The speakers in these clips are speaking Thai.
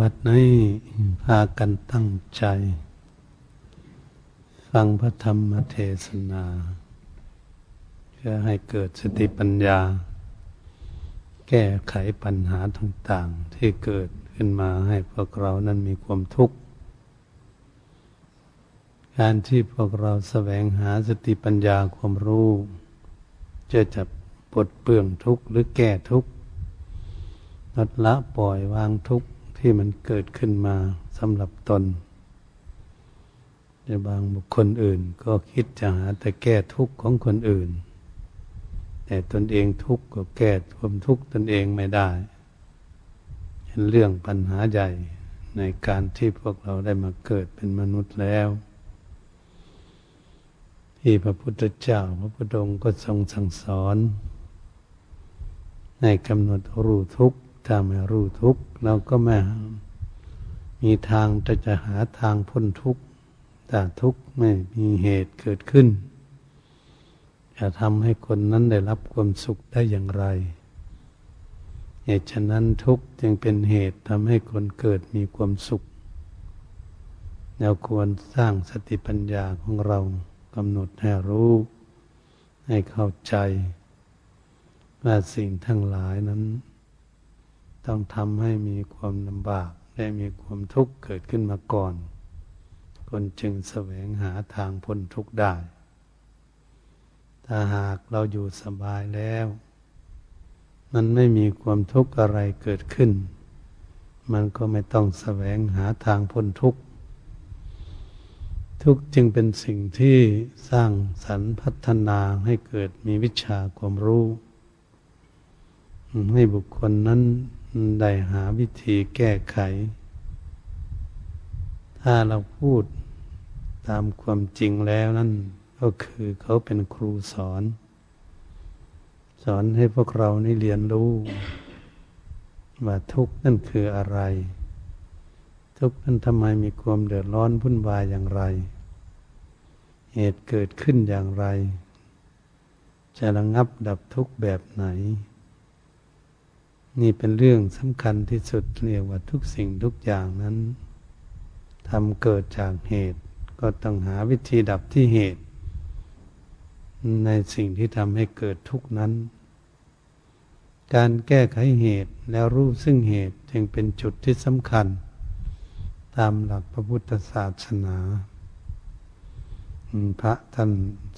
บัดนี้พากันตั้งใจ ฟังพระธรรมเทศนา เพื่อให้เกิดสติปัญญา แก้ไขปัญหาต่างๆ ที่เกิดขึ้นมาให้พวกเรานั้นมีความทุกข์ การที่พวกเราแสวงหาสติปัญญาความรู้ จะจะปลดเปลื้องทุกข์หรือแก้ทุกข์ลดละปล่อยวางทุกข์ ที่มันเกิดขึ้นมาสำหรับตนในบางบุคคลอื่น ก็คิดจะหาแต่แก้ทุกข์ของคนอื่น แต่ตนเองทุกข์ก็แก้ความทุกข์ตนเองไม่ได้เป็นเรื่องปัญหาใหญ่ในการที่พวกเราได้มาเกิดเป็นมนุษย์แล้ว ที่พระพุทธเจ้าพระพุทธองค์ก็ทรงสั่งสอนในกำหนดรู้ทุกข์ ถ้าไม่รู้ทุกข์เราก็ไม่มีทางจะจะหาทางพ้นทุกข์ถ้าทุกข์ไม่มีเหตุเกิดขึ้น จะทำให้คนนั้นได้รับความสุขได้อย่างไร เหตุฉะนั้นทุกข์จึงเป็นเหตุทำให้คนเกิดมีความสุข เราควรสร้างสติปัญญาของเรากำหนดให้รู้ ให้เข้าใจ ว่าสิ่งทั้งหลายนั้น ต้องทำให้มีความลำบาก และมีความทุกข์เกิดขึ้นมาก่อน คนจึงแสวงหาทางพ้นทุกข์ได้ ถ้าหากเราอยู่สบายแล้ว มันไม่มีความทุกข์อะไรเกิดขึ้น มันก็ไม่ต้องแสวงหาทางพ้นทุกข์ ทุกจึงเป็นสิ่งที่สร้างสรรพัฒนาให้เกิดมีวิชาความรู้ ให้บุคคลนั้น ได้หาวิธีแก้ไข ถ้าเราพูดตามความจริงแล้วนั่นก็คือเขาเป็นครูสอน สอนให้พวกเรานี่เรียนรู้ ว่าทุกข์นั่นคืออะไร ทุกข์นั้นทำไมมีความเดือดร้อนวุ่นวายอย่างไร เหตุเกิดขึ้นอย่างไร จะระงับดับทุกข์แบบไหน นี่เป็นเรื่องสำคัญที่สุดเรียกว่าทุกสิ่งทุกอย่างนั้นทำเกิดจากเหตุ ก็ต้องหาวิธีดับที่เหตุ ในสิ่งที่ทำให้เกิดทุกนั้น การแก้ไขเหตุแล้วรู้ซึ่งเหตุจึงเป็นจุดที่สำคัญ ตามหลักพระพุทธศาสนา พระท่าน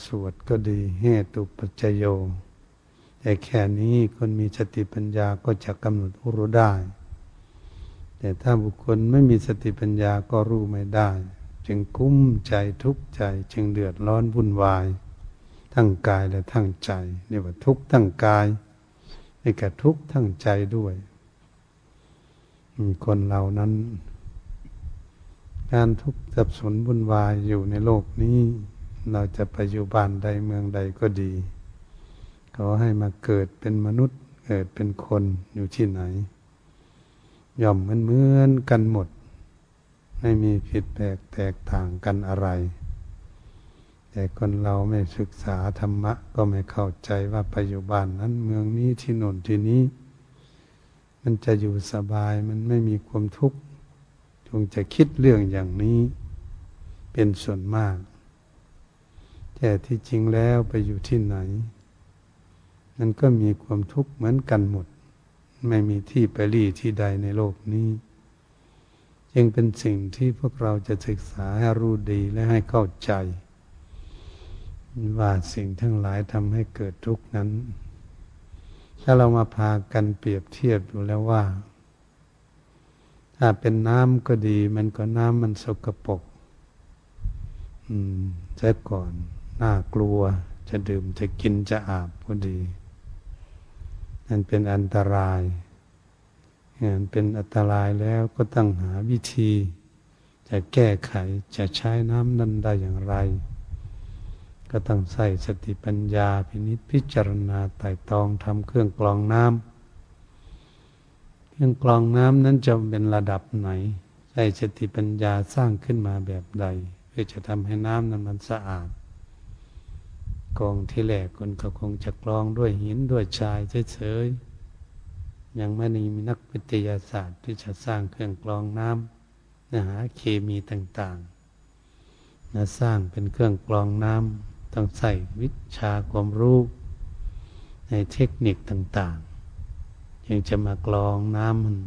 สวดก็ดีเหตุปัจจโย แต่แค่นี้คนมีสติปัญญาก็จะกำหนดรู้ได้ แต่ถ้าบุคคลไม่มีสติปัญญาก็รู้ไม่ได้ จึงกุ้มใจทุกข์ใจ จึงเดือดร้อนวุ่นวาย ทั้งกายและทั้งใจเรียกว่าทุกข์ทั้งกายในกับทุกข์ทั้งใจด้วยคนเหล่านั้น การทุกข์สับสนวุ่นวายอยู่ในโลกนี้ เราจะไปอยู่บ้านใดเมืองใดก็ดี ขอให้มาเกิดเป็นมนุษย์ เกิดเป็นคนอยู่ที่ไหน ย่อมเหมือนเหมือนกันหมด ไม่มีผิดแปลกแตกต่างกันอะไร แต่คนเราไม่ศึกษาธรรมะ ก็ไม่เข้าใจว่าปัจจุบันนั้นเมืองนี้ที่โน่นที่นี้ มันจะอยู่สบายมันไม่มีความทุกข์จงจะคิดเรื่องอย่างนี้เป็นส่วนมาก แต่ที่จริงแล้วไปอยู่ที่ไหน นั่นก็มีความทุกข์เหมือนกันหมด ไม่มีที่ไปรี่ที่ใดในโลกนี้ยังเป็นสิ่งที่พวกเราจะศึกษาให้รู้ดีและให้เข้าใจ ว่าสิ่งทั้งหลายทำให้เกิดทุกข์นั้น ถ้าเรามาพากันเปรียบเทียบดูแล้วว่า ถ้าเป็นน้ำก็ดี มันก็น้ำมันสกปรกอืมเส็ก่อน น่ากลัวจะดื่มจะกินจะอาบก็ดี นั่นเป็นอันตรายนั่นเป็นอันตรายแล้วก็ต้องหาวิธี จะแก้ไขจะใช้น้ำนั้นได้อย่างไร ก็ต้องใส่สติปัญญาพินิจพิจารณาไต่ตองทำเครื่องกรองน้ำเครื่องกรองน้ำนั้นจะเป็นระดับไหน ใส่สติปัญญาสร้างขึ้นมาแบบใด เพื่อจะทำให้น้ำนั้นมันสะอาด กองที่แหลกคนก็คงจะกรองด้วยหินด้วยชายเฉยๆยังไม่มีนักวิทยาศาสตร์ที่จะสร้างเครื่องกรองน้ำนื้อหาเคมีต่างๆนะสร้างเป็นเครื่องกรองน้ำต้องใส่วิชาความรู้ในเทคนิคต่างๆ ยังจะมากรองน้ำมัน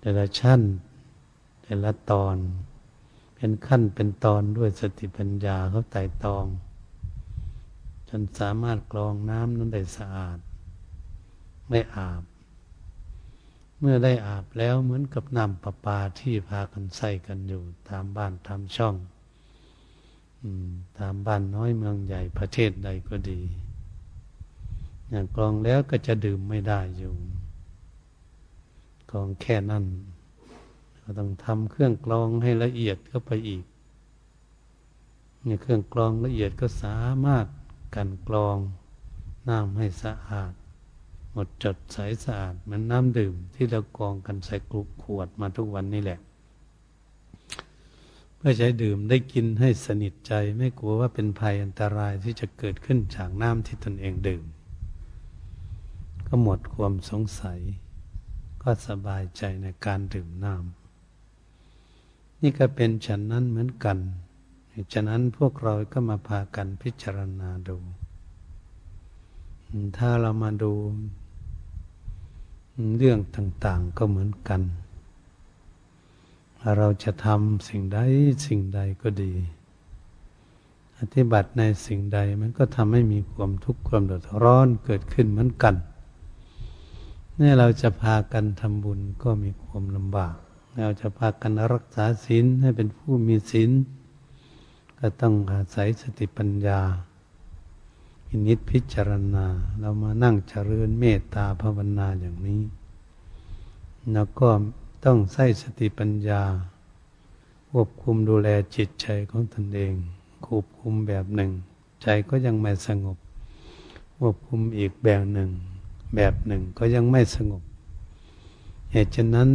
แต่ละชั้นแต่ละตอน เป็นขั้นเป็นตอนด้วยสติปัญญาเขาไต่ตอง จนสามารถกรองน้ำนั้นได้สะอาด ได้อาบ เมื่อได้อาบแล้วเหมือนกับน้ำประปาที่พากันใส่กันอยู่ ตามบ้านตามช่องตามบ้านน้อยเมืองใหญ่ประเทศใดก็ดี อย่างกรองแล้วก็จะดื่มไม่ได้อยู่กรองแค่นั้นเราต้องทำเครื่องกรองให้ละเอียดเข้าไปอีกเนี่ยเครื่องกรองละเอียดก็สามารถ กันกรองน้ำให้สะอาด หมดจดใสสะอาดเหมือนน้ำดื่มที่เรากรองกันใส่กลุกขวดมาทุกวันนี่แหละ เพื่อใช้ดื่มได้กินให้สนิทใจไม่กลัวว่าเป็นภัยอันตรายที่จะเกิดขึ้นจากน้ำที่ตนเองดื่ม ก็หมดความสงสัย ก็สบายใจในการดื่มน้ำนี่ก็เป็นฉันนั้นเหมือนกัน ฉะนั้นพวกเราก็มาพากันพิจารณาดู ถ้าเรามาดูเรื่องต่าง ๆก็เหมือนกัน เราจะทำสิ่งใดสิ่งใดก็ดีอธิบัติในสิ่งใดมันก็ทำให้มีความทุกข์ความเดือดร้อนเกิดขึ้นเหมือนกันนี่เราจะพากันทำบุญก็มีความลำบาก เราจะพากันรักษาศีลให้เป็นผู้มีศีล ก็ต้องอาศัยสติปัญญาพินิจพิจารณา เรามานั่งเจริญเมตตาภาวนาอย่างนี้ แล้วก็ต้องใส่สติปัญญา ควบคุมดูแลจิตใจของตนเอง ควบคุมแบบหนึ่ง ใจก็ยังไม่สงบ ควบคุมอีกแบบหนึ่ง แบบหนึ่งก็ยังไม่สงบ เหตุฉะนั้น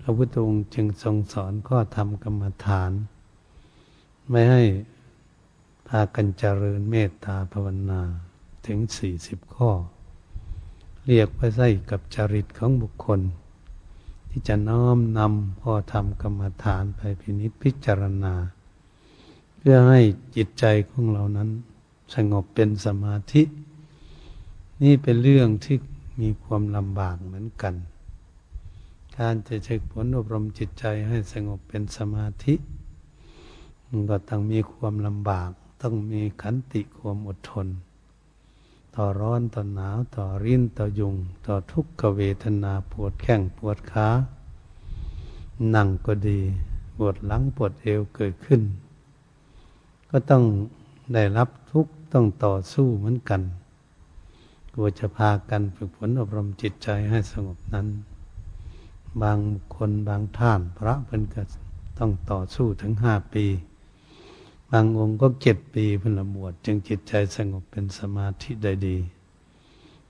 พระพุทธองค์จึงทรงสอนข้อธรรมกรรมฐาน ไม่ให้ พากันเจริญเมตตาภาวนาถึงสี่สิบข้อ เรียกว่าใส่กับจริตของบุคคล ที่จะน้อมนำพ่อทำกรรมฐานไปพินิจพิจารณา เพื่อให้จิตใจของเรานั้น สงบเป็นสมาธิ นี่เป็นเรื่องที่มีความลำบากเหมือนกัน การจะเช็คผลอบรมจิตใจให้สงบเป็นสมาธิ ก็ต้องมีความลำบาก ต้องมีขันติความอดทน ต่อร้อนต่อหนาวต่อริ้นต่อยุง ต่อทุกขเวทนาปวดแข้งปวดขานั่งก็ดีปวดหลังปวดเอวเกิดขึ้น ก็ต้องได้รับทุกต้องต่อสู้เหมือนกันกลัวจะพากันฝึกฝนอบรมจิตใจให้สงบนั้น บางคนบางท่านพระเพิ่นก็ต้องต่อสู้ถึงห้าปี บางองค์ก็เจ็ดปีเพื่อละบวชจึงจิตใจสงบเป็นสมาธิได้ดี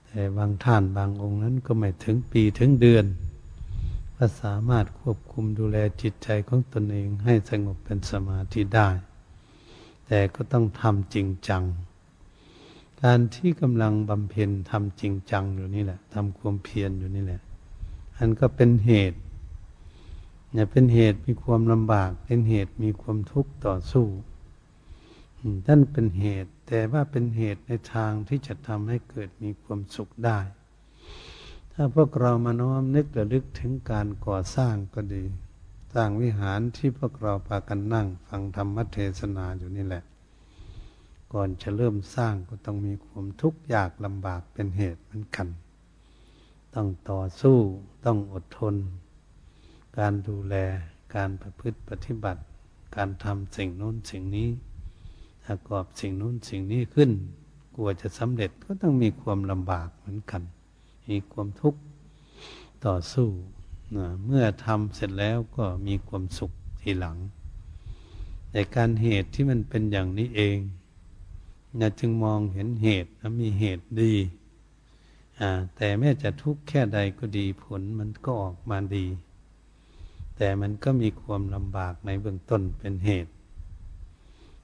แต่บางท่านบางองค์นั้นก็ไม่ถึงปีถึงเดือนก็สามารถควบคุมดูแลจิตใจของตนเองให้สงบเป็นสมาธิได้ แต่ก็ต้องทำจริงจัง การที่กำลังบำเพ็ญทำจริงจังอยู่นี่แหละทำความเพียรอยู่นี่แหละ อันก็เป็นเหตุเนี่ยเป็นเหตุมีความลำบาก เป็นเหตุมีความทุกข์ต่อสู้ นั่นเป็นเหตุ แต่ว่าเป็นเหตุในทางที่จะทำให้เกิดมีความสุขได้ ถ้าพวกเรามาน้อมนึกระลึกถึงการก่อสร้างก็ดี สร้างวิหารที่พวกเราพากันนั่ง ฟังธรรมเทศนาอยู่นี่แหละ ก่อนจะเริ่มสร้างก็ต้องมีความทุกข์ยากลำบากเป็นเหตุเหมือนกัน ต้องต่อสู้ต้องอดทน การดูแลการประพฤติปฏิบัติ การทำสิ่งโน้นสิ่งนี้ ประกอบสิ่งนู้นสิ่งนี้ขึ้น กลัวจะสำเร็จก็ต้องมีความลำบากเหมือนกัน มีความทุกข์ต่อสู้นะเมื่อทำเสร็จแล้วก็มีความสุขทีหลัง แต่การเหตุที่มันเป็นอย่างนี้เองเราจึงมองเห็นเหตุและมีเหตุดี แต่แม้จะทุกข์แค่ใดก็ดีผลมันก็ออกมาดี แต่มันก็มีความลำบากในเบื้องต้นเป็นเหตุ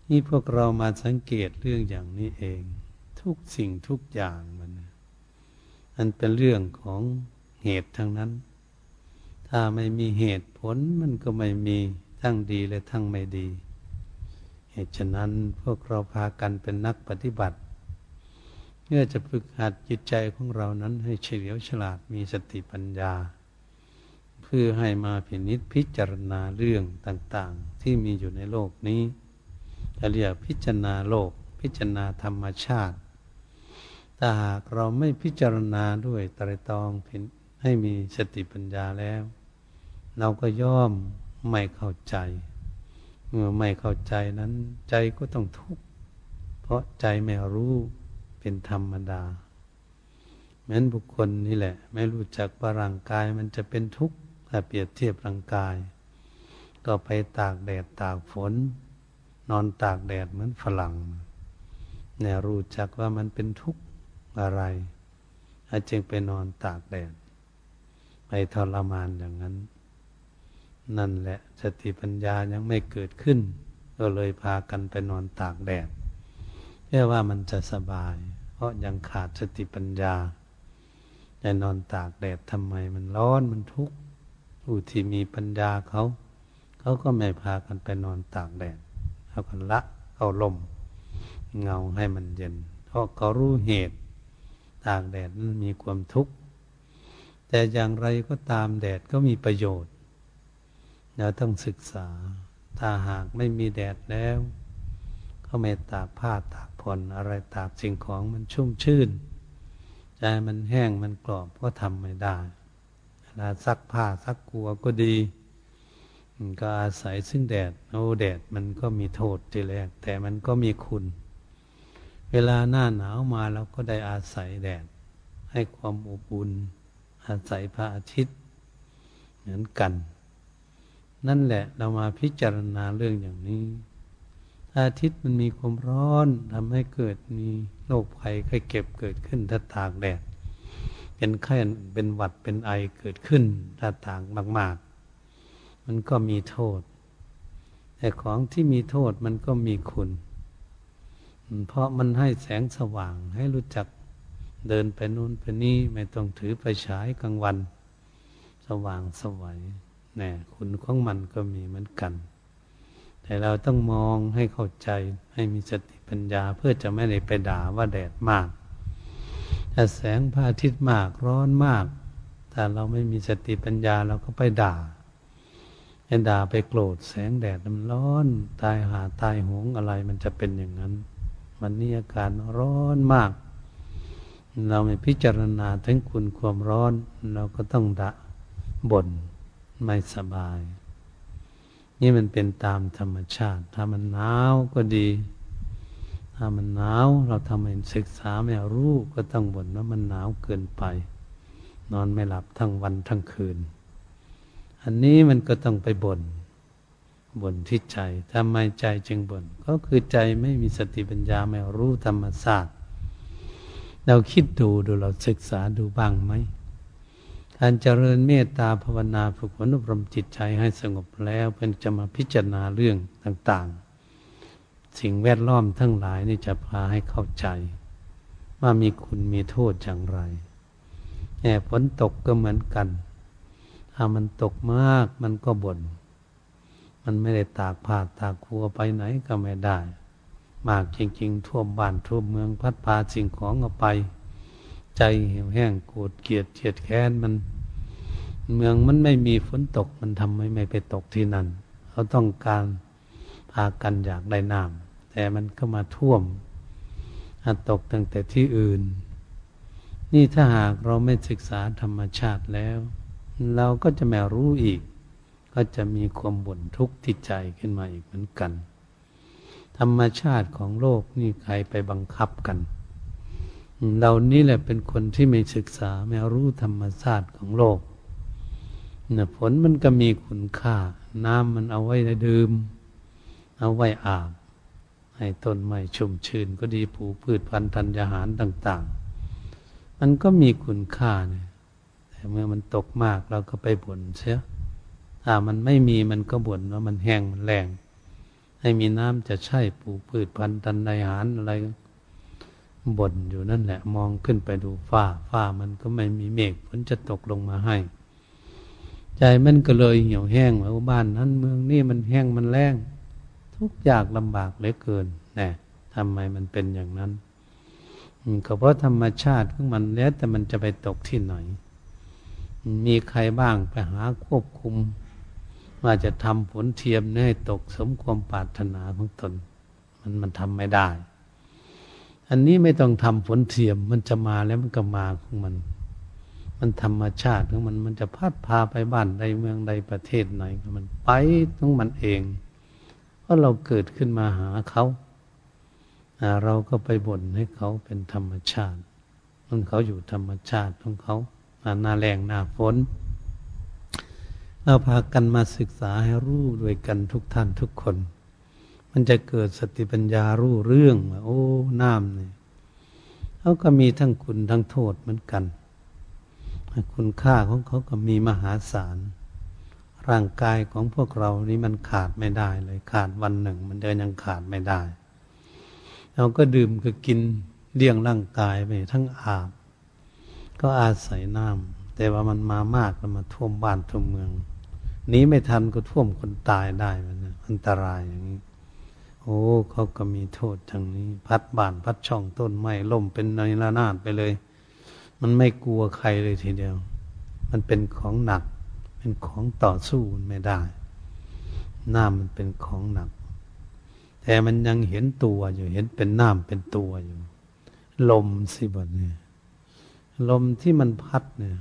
นี่พวกเรามาสังเกตเรื่องอย่างนี้เอง ทุกสิ่งทุกอย่างมันมันเป็นเรื่องของเหตุทั้งนั้น ถ้าไม่มีเหตุผลมันก็ไม่มีทั้งดีและทั้งไม่ดี เหตุฉะนั้นพวกเราพากันเป็นนักปฏิบัติเพื่อจะฝึกหัดจิตใจของเรานั้นให้เฉลียวฉลาดมีสติปัญญา เพื่อให้มาพินิษพิจารณาเรื่องต่างๆ ที่มีอยู่ในโลกนี้ เรียกพิจารณาโลก พิจารณาธรรมชาติ ถ้าหากเราไม่พิจารณาด้วยตรตองให้มีสติปัญญาแล้ว เราก็ย่อมไม่เข้าใจ เมื่อไม่เข้าใจนั้น ใจก็ต้องทุกข์เพราะใจไม่รู้เป็นธรรมดาเหมือนบุคคลนี่แหละ ไม่รู้จักว่าร่างกายมันจะเป็นทุกข์ถ้าเปรียบเทียบร่างกาย ก็ไปตากแดดตากฝน นอนตากแดดเหมือนฝรั่งเนี่ยรู้จักว่ามันเป็นทุกข์อะไรอจึงไปนอนตากแดด ไปทรมานอย่างนั้น นั่นแหละสติปัญญายังไม่เกิดขึ้น ก็เลยพากันไปนอนตากแดดเพื่อว่ามันจะสบาย เพราะยังขาดสติปัญญาจะนอนตากแดดทำไมมันร้อนมันทุกข์ผู้ที่มีปัญญาเขา เขาก็ไม่พากันไปนอนตากแดด เขาก็ละเอาลมเงาให้มันเย็น เพราะเขารู้เหตุตากแดดนั้นมีความทุกข์ แต่อย่างไรก็ตามแดดก็มีประโยชน์ เราต้องศึกษา ถ้าหากไม่มีแดดแล้ว ก็ไม่ตากผ้าตากผ่อนอะไรตากสิ่งของมันชุ่มชื่น ใจมันแห้งมันกรอบก็ทำไม่ได้เวลาซักผ้าซักกัวก็ดี ก็อาศัยซึ่งแดดโอ้แดดมันก็มีโทษทีแรก แต่มันก็มีคุณ เวลาหน้าหนาวมาเราก็ได้อาศัยแดด ให้ความอบอุ่นอาศัยพระอาทิตย์ เหมือนกัน นั่นแหละเรามาพิจารณาเรื่องอย่างนี้อาทิตย์มันมีความร้อนทำให้เกิดมีโรคภัยไข้เก็บเกิดขึ้นถ้าตากแดด เป็นไข้เป็นหวัดเป็นไอเกิดขึ้นถ้าตากมากๆ มันก็มีโทษ แต่ของที่มีโทษมันก็มีคุณ เพราะมันให้แสงสว่างให้รู้จักเดินไปนู่นไปนี่ไม่ต้องถือไปฉายกลางวัน สว่างสวัยแน่คุณของมันก็มีเหมือนกัน แต่เราต้องมองให้เข้าใจให้มีสติปัญญาเพื่อจะไม่ได้ไปด่าว่าแดดมากถ้าแสงพระอาทิตย์มากร้อนมากถ้าเราไม่มีสติปัญญาเราก็ไปด่า ไปด่าไปโกรธแสงแดดมันร้อน ตายหาตายหงอะไรมันจะเป็นอย่างนั้น มันนี่อากาศร้อนมาก เราไม่พิจารณาถึงคุณความร้อน เราก็ต้องดะบ่นไม่สบาย นี่มันเป็นตามธรรมชาติ ถ้ามันหนาวก็ดี ถ้ามันหนาวเราทำให้ศึกษาไม่รู้ก็ต้องบ่นว่ามันหนาวเกินไป นอนไม่หลับทั้งวันทั้งคืน อันนี้มันก็ต้องไปบน่นบ่นที่ใจทำไมใจจึงบน่นก็คือใจไม่มีสติปัญญาไม่รู้ธรรมศาสตร์ เราคิดดูดูเราศึกษาดูบ้างไหมการเจริญเมตตาภาวนาฝึกฝนอบรมจิตใจให้สงบแล้วเพื่อจะมาพิจารณาเรื่องต่างๆ สิ่งแวดล้อมทั้งหลายนี่จะพาให้เข้าใจ ว่ามีคุณมีโทษอย่างไรแอบฝนตกก็เหมือนกัน ถ้ามันตกมากมันก็บน่น มันไม่ได้ตากผ้าตากครัวไปไหนก็ไม่ได้ มากจริงๆท่วมบ้านท่วมเมืองพัดพาสิ่งของออกไป ใจเหี่ยวแห้งโกรธเกลียดเจียดแค้นมัน เมืองมันไม่มีฝนตกมันทำให้ไม่ไปตกที่นั่น เขาต้องการพากันอยากได้น้ำแต่มันก็มาท่วมตกตั้งแต่ที่อื่น นี่ถ้าหากเราไม่ศึกษาธรรมชาติแล้ว เราก็จะไม่รู้อีก ก็จะมีความบ่นทุกข์ที่ใจขึ้นมาอีกเหมือนกัน ธรรมชาติของโลกนี่ใครไปบังคับกัน เรานี่แหละเป็นคนที่ไม่ศึกษาไม่รู้ธรรมชาติของโลกนี่ยฝนมันก็มีคุณค่า น้ำมันเอาไว้ดื่ม เอาไว้อาบ ให้ต้นไม้ชุ่มชื้นก็ดีผูพืชพันธุ์ธัญญาหารต่าง ๆ มันก็มีคุณค่าเนี่ย เมื่อมันตกมากเราก็ไปบ่นเสียถ้ามันไม่มีมันก็บ่นว่ามันแห้งมันแรงให้มีน้ำจะใช่ปลูกพืชพันธุ์ธัญญาหารอะไรบ่นอยู่นั่นแหละ มองขึ้นไปดูฟ้าฟ้ามันก็ไม่มีเมฆฝนจะตกลงมาให้ ใจมันก็เลยเหี่ยวแห้งว่าบ้านนั้นเมืองนี่มันแห้งมันแรงทุกอย่างลำบากเหลือเกินแน่ทำไมมันเป็นอย่างนั้นก็เพราะธรรมชาติของมันแล้วแต่มันจะไปตกที่ไหน มีใครบ้างไปหาควบคุม ว่าจะทำผลเทียมให้ตกสมความปรารถนาของตน มันมันทำไม่ได้ อันนี้ไม่ต้องทำผลเทียมมันจะมาแล้วมันก็มาของมัน มันธรรมชาติของมันมันจะพัดพาไปบ้านใดเมืองใดประเทศไหนมันไปของมันเองเพราะเราเกิดขึ้นมาหาเขาเราก็ไปบ่นให้เขาเป็นธรรมชาติมันเขาอยู่ธรรมชาติของเขา หน้าแรงหน้าฝนเราพากันมาศึกษาให้รู้ด้วยกันทุกท่านทุกคน มันจะเกิดสติปัญญารู้เรื่องว่าโอ้น้ำเนี่ยเขาก็มีทั้งคุณทั้งโทษเหมือนกัน คุณค่าของเขาก็มีมหาศาล ร่างกายของพวกเรานี้มันขาดไม่ได้เลย ขาดวันหนึ่ง มันเดินยังขาดไม่ได้ เราก็ดื่มก็กินเลี้ยงร่างกายไปทั้งอาบ ก็อาศัยน้ำแต่ว่ามันมามากแล้วมาท่วมบ้านท่วมเมืองนี้ไม่ทันก็ท่วมคนตายได้มันอันตรายอย่างนี้ โอ้เขาก็มีโทษทางนี้ พัดบ้านพัดช่องต้นไม้ล่มเป็นในระนาดไปเลย มันไม่กลัวใครเลยทีเดียว มันเป็นของหนัก เป็นของต่อสู้ไม่ได้น้ำมันเป็นของหนัก แต่มันยังเห็นตัวอยู่ เห็นเป็นน้ำเป็นตัวอยู่ ลมสิบทเนี่ย ลมที่มันพัดเนี่ย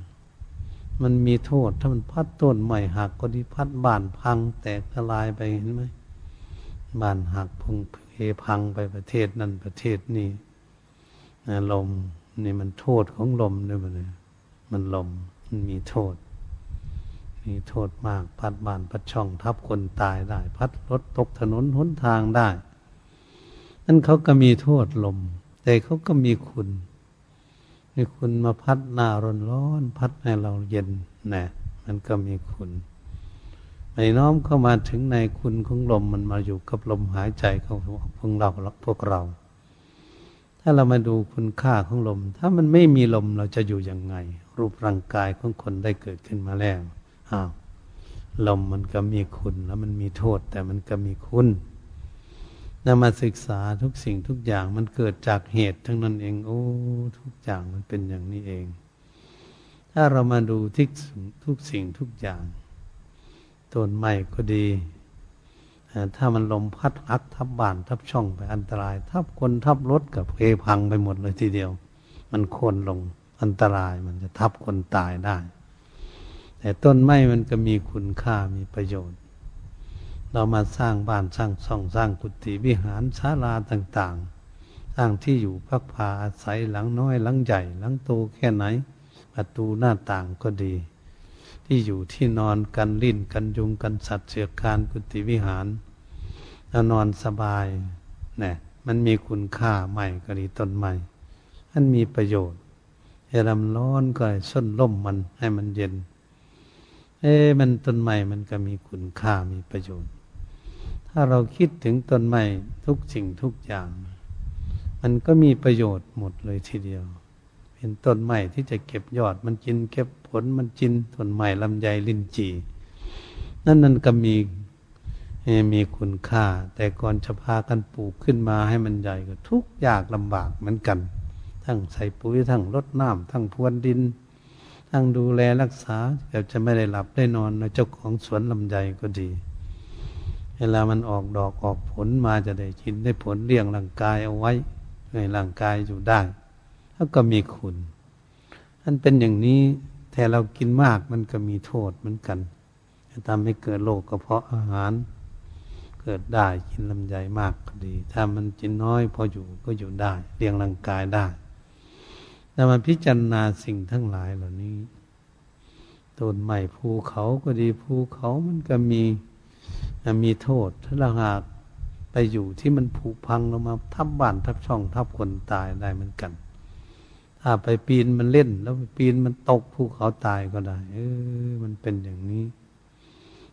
มันมีโทษ ถ้ามันพัดต้นใหม่หักก็ดีพัดบ้านพัง แตกทลายไปเห็นไหมบ้านหักพงเพพังไปประเทศนั่นประเทศนี้ลมนี่มันโทษของลมด้วยมันเลยมันลมมันมีโทษ มีโทษมาก พัดบ้านพัดช่องทับคนตายได้ พัดรถตกถนนหนทางได้นั่นเขาก็มีโทษลม แต่เขาก็มีคุณ มีคุณมาพัดหน้าร้อนร้อนพัดให้เราเย็นนะมันก็มีคุณในน้อมเข้ามาถึงในคุณของลมมันมาอยู่กับลมหายใจของพวกเราพวกเรา ถ้าเรามาดูคุณค่าของลม ถ้ามันไม่มีลมเราจะอยู่ยังไง รูปร่างกายของคนได้เกิดขึ้นมาแล้วอ้าวลมมันก็มีคุณแล้วมันมีโทษแต่มันก็มีคุณ นำมาศึกษาทุกสิ่งทุกอย่างมันเกิดจากเหตุทั้งนั้นเอง โอ้ ทุกอย่างมันเป็นอย่างนี้เอง ถ้าเรามาดูทุกทุกสิ่งทุกอย่างต้นไม้ก็ดีถ้ามันลมพัดอักทับบ้านทับช่องไปอันตราย ทับคนทับรถกับเพพังไปหมดเลยทีเดียว มันโค่นลงอันตรายมันจะทับคนตายได้ แต่ต้นไม้มันก็มีคุณค่ามีประโยชน์ เรามาสร้างบ้านสร้างช่องสร้างกุฏิวิหารศาลาต่างๆ สร้างที่อยู่พักผาอาศัยหลังน้อยหลังใหญ่หลังโตแค่ไหน ประตูหน้าต่างก็ดี ที่อยู่ที่นอนกันลิ้นกันยุงกันสัตว์เสือการกุฏิวิหารเรานอนสบายเนี่ยมันมีคุณค่าใหม่ก็ดีต้นใหม่มันมีประโยชน์ให้ลำร้อนก็ส้นล่มมันให้มันเย็น เอ๊มันต้นใหม่มันก็มีคุณค่ามีประโยชน์ ถ้าเราคิดถึงต้นใหม่ทุกสิ่งทุกอย่าง มันก็มีประโยชน์หมดเลยทีเดียว เป็นต้นใหม่ที่จะเก็บยอด มันกินเก็บผลมันกินต้นใหม่ลำไยลินจีนั่นนั่นก็มีมีคุณค่า แต่ก่อนจะพากันปลูกขึ้นมาให้มันใหญ่ก็ทุกยากลำบากเหมือนกัน ทั้งใส่ปุ๋ยทั้งรดน้ำทั้งพรวนดิน ทั้งดูแลรักษาเกือบจะไม่ได้หลับได้นอนนะเจ้าของสวนลำไยก็ดี เวลามันออกดอกออกผลมาจะได้กินได้ผลเลี้ยงร่างกายเอาไว้ให้ร่างกายอยู่ได้ แล้วก็มีคุณอันเป็นอย่างนี้แต่เรากินมากมันก็มีโทษเหมือนกันทำให้เกิดโรคกระเพาะอาหาร เกิดได้กินลำไยมากก็ดี ถ้ามันกินน้อยพออยู่ก็อยู่ได้เลี้ยงร่างกายได้แต่มาพิจารณาสิ่งทั้งหลายเหล่านี้ต้นไม้ภูเขาก็ดีภูเขามันก็มี มีโทษถ้าเราหากไปอยู่ที่มันผุพังลงมาทับบ้านทับช่องทับคนตายได้เหมือนกัน ถ้าไปปีนมันเล่น แล้วไปปีนมันตกภูเขาตายก็ได้ เออ มันเป็นอย่างนี้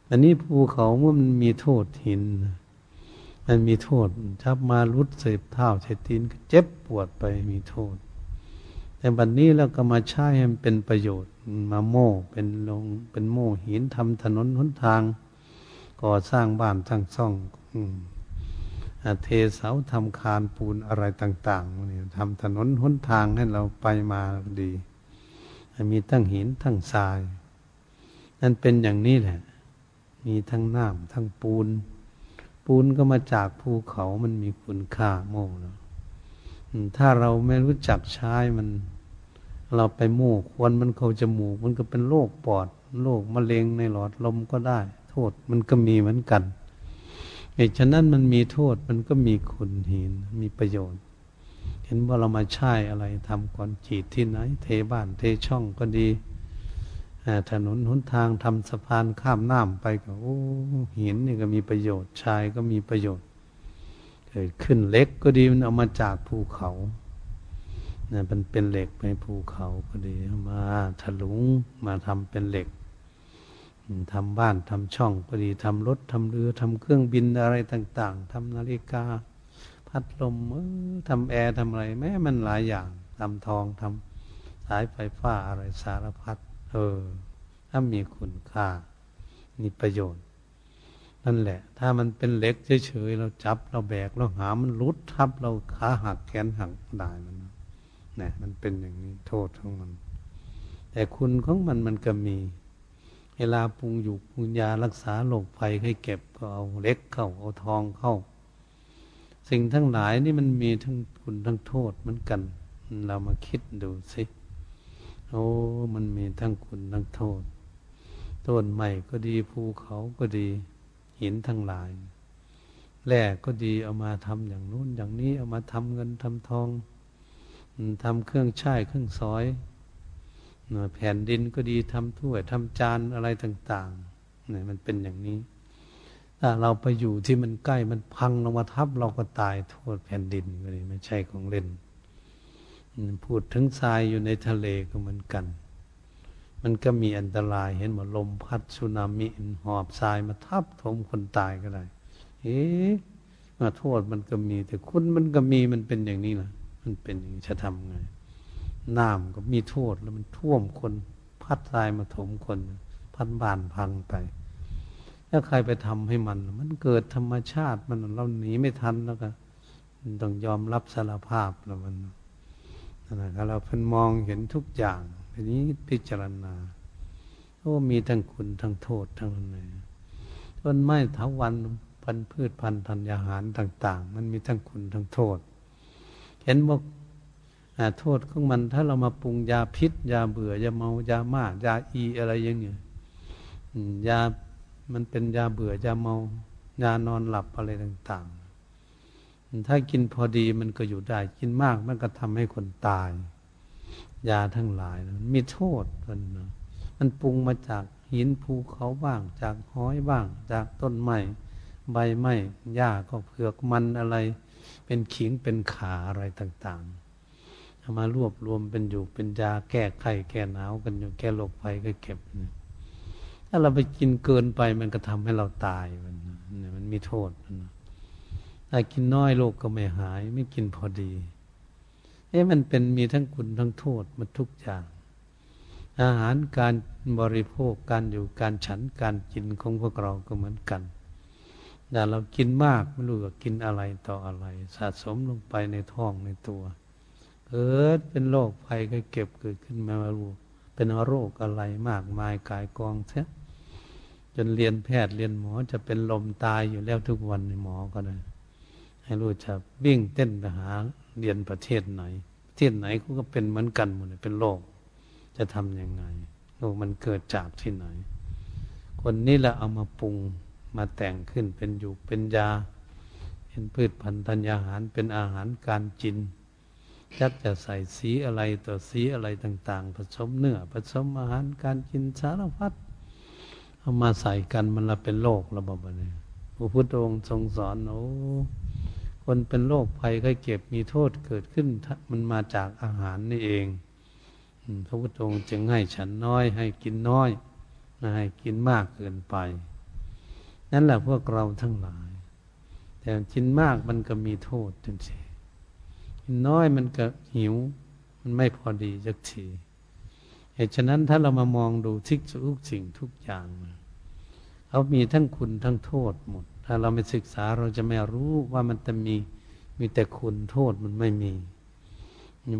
อันนี้ภูเขาเมื่อมันมีโทษหิน มันมีโทษชับมารุดเสพเท้าเสตีนก็เจ็บปวดไปมีโทษ แต่บัดนนี้เราก็มาใช้ให้มันเป็นประโยชน์มาโม่เป็นลงเป็นโม่หินทำถนนหนทาง ก่อสร้างบ้านสร้งช่องเทเสาทำคานปูนอะไรต่างๆนี่ทำถนนหนทางให้เราไปมาดี มีทั้งหินทั้งทราย นั่นเป็นอย่างนี้แหละ มีทั้งน้ำทั้งปูน ปูนก็มาจากภูเขามันมีคุณค่าโม่แล้วถ้าเราไม่รู้จักใช้มัน เราไปโม่ควรมันเขาจมูก มันก็เป็นโรคปอดโรคมะเร็งในหลอดลมก็ได้ โทษมันก็มีเหมือนกันเหตุฉะนั้นมันมีโทษมันก็มีคุณเหินมีประโยชน์ เห็นว่าเรามาใช้อะไรทำก่อนจีดที่ไหน เทบ้านเทช่องก็ดีถนนหนทางทำสะพานข้ามน้ำไปก็โอ้หินนี่ก็มีประโยชน์ชายก็มีประโยชน์ เกิดขึ้นเล็กก็ดีมันเอามาจากภูเขาเนี่ยมันเป็นเหล็กไปภูเขาก็ดีมาถลุงมาทำเป็นเหล็ก ทำบ้านทำช่องก็ดีทำรถทำเรือทำเครื่องบินอะไรต่าง ๆทำนาฬิกา พัดลมเออทำแอร์ทำอะไร แม้มันหลายอย่างทำทองทำสายไฟฟ้าอะไรสารพัดเออ ถ้ามีคุณค่ามีประโยชน์ นั่นแหละ ถ้ามันเป็นเล็กเฉยๆเราจับเราแบกเราหามันรุดทับเราขาหักแขนหักได้มันเนี่ยมันเป็นอย่างนี้โทษของมัน แต่คุณของมันมันก็มี เวลาปรุงอยู่ปรุงยารักษาโรคภัยให้เก็บก็เอาเล็กเข้าเอาทองเข้า สิ่งทั้งหลายนี่มันมีทั้งคุณทั้งโทษเหมือนกัน เรามาคิดดูสิโอ้มันมีทั้งคุณทั้งโทษ ต้นใหม่ก็ดีภูเขาก็ดี หินทั้งหลายแร่ก็ดีเอามาทำอย่างนู้นอย่างนี้เอามาทำเงินทำทองทำเครื่องใช้เครื่องซอย แผ่นดินก็ดีทำถ้วยทำจานอะไรต่างๆเนี่ยมันเป็นอย่างนี้ ถ้าเราไปอยู่ที่มันใกล้มันพังลงมาทับเราก็ตายโทษแผ่นดินก็เลยไม่ใช่ของเล่น พูดถึงทรายอยู่ในทะเลก็เหมือนกัน มันก็มีอันตรายเห็นว่าลมพัดสุนามิหอบทรายมาทับถมคนตายก็ได้เอ๊ะมาโทษมันก็มี แต่คุณมันก็มีมันเป็นอย่างนี้นะมันเป็นอย่างนี้จะทำไง น้ำก็มีโทษแล้วมันท่วมคน พัดทรายมาถมคน พัดบ้านพังไปถ้าใครไปทำให้มัน มันเกิดธรรมชาติมันเราหนีไม่ทันแล้วก็ต้องยอมรับสารภาพแล้วมันนะครับเราเพิ่นมองเห็นทุกอย่างทีนี้พิจารณาโอ้มีทั้งคุณทั้งโทษทั้งอะไรต้นไม้ถาวันพันพืชพันธัญญาหารต่าง ๆ มันมีทั้งคุณทั้งโทษ เห็นว่า โทษของมันถ้าเรามาปรุงยาพิษ ยาเบื่อยาเมายามากยาอีอะไรอย่างเงี้ยยามันเป็นยาเบื่อยาเมายานอนหลับอะไรต่างๆ ถ้ากินพอดีมันก็อยู่ได้ กินมากมันก็ทำให้คนตาย ยาทั้งหลายมันมีโทษมันมันปรุงมาจากหินภูเขาบ้าง จากห้อยบ้าง จากต้นไม้ใบไม้หญ้าก็เผือกมันอะไร เป็นขิงเป็นขาอะไรต่างๆ มารวบรวมเป็นอยู่เป็นยาแก้ไข้แก้หนาวกันอยู่แก้โรคภัยก็เก็บ ถ้าเราไปกินเกินไปมันก็ทำให้เราตายมันเนี่ยมันมีโทษมันถ้ากินน้อยโรคก็ไม่หาย ไม่กินพอดี เอ๊ะมันเป็นมีทั้งคุณทั้งโทษมันทุกอย่าง อาหารการบริโภคการอยู่การฉันการกินของพวกเราก็เหมือนกันแต่เรากินมากไม่รู้ว่ากินอะไรต่ออะไร สะสมลงไปในท้องในตัว กิดเป็นโรคภัยก็เก็บเกิดขึ้นมารู้เป็นโรคอะไรมากมายกายกองเสียจนเรียนแพทย์เรียนหมอจะเป็นลมตายอยู่แล้วทุกวันในหมอก็ได้ให้รู้จะวิ่งเต้นไปหาเรียนประเทศไหนประเทศไหนเขาก็เป็นเหมือนกันหมดเป็นโรคจะทำยังไงโรคมันเกิดจากที่ไหน คนนี้แหละเอามาปรุงมาแต่งขึ้นเป็นอยู่เป็นยาเป็นพืชพันธุ์ธัญญาหารเป็นอาหารการกิน จักจะใส่สีอะไรต่อสีอะไรต่าง ๆ ผสมเนื้อผสมอาหารการกินสารพัดเอามาใส่กันมันละเป็นโรคระบบนี้พระพุทธองค์ทรงสอนโอ้คนเป็นโรคภัยไข้เจ็บมีโทษเกิดขึ้นมันมาจากอาหารนี่เองพระพุทธองค์จึงให้ฉันน้อยให้กินน้อยให้กินมากเกินไป นั่นแหละพวกเราทั้งหลาย แต่กินมากมันก็มีโทษจริง น้อยมันก็หิว มันไม่พอดีจักทีเหตุฉะนั้นถ้าเรามามองดูทิกทุกสิ่งทุกอย่างเขามีทั้งคุณทั้งโทษหมด ถ้าเราไม่ศึกษาเราจะไม่รู้ว่ามันจะมีมีแต่คุณโทษมันไม่มี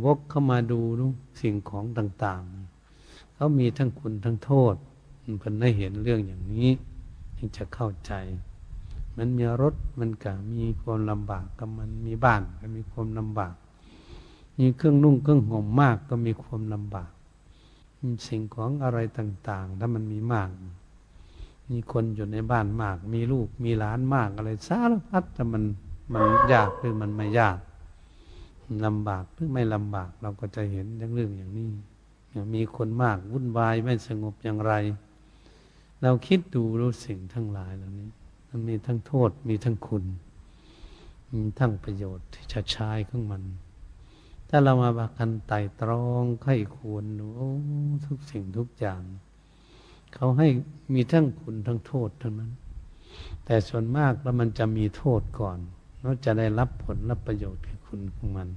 วกเข้ามาดูนสิ่งของต่าง ๆเขามีทั้งคุณทั้งโทษมันเพิ่นได้เห็นเรื่องอย่างนี้จึงจะเข้าใจ มันมีรถมันก็มีความลำบากกับมันมีบ้านก็มีความลำบาก มีเครื่องนุ่งเครื่องห่มมากก็มีความลำบาก มีสิ่งของอะไรต่าง ๆ ถ้ามันมีมาก มีคนอยู่ในบ้านมาก มีลูกมีหลานมากอะไรสารพัดแต่มันมันยากหรือมันไม่ยากลำบากหรือไม่ลำบากเราก็จะเห็นเรื่องอย่างนี้มีคนมากวุ่นวายไม่สงบอย่างไร เราคิดดูรู้สิ่งทั้งหลายเหล่านี้ มันมีทั้งโทษมีทั้งคุณ มีทั้งประโยชน์ที่จะใช้ของมัน ถ้าเรามาบากันไต่ตรองไข้ควรดูทุกสิ่งทุกอย่าง เขาให้มีทั้งคุณทั้งโทษทั้งนั้น แต่ส่วนมากแล้วมันจะมีโทษก่อนเราจะได้รับผลรับประโยชน์แก่คุณของมัน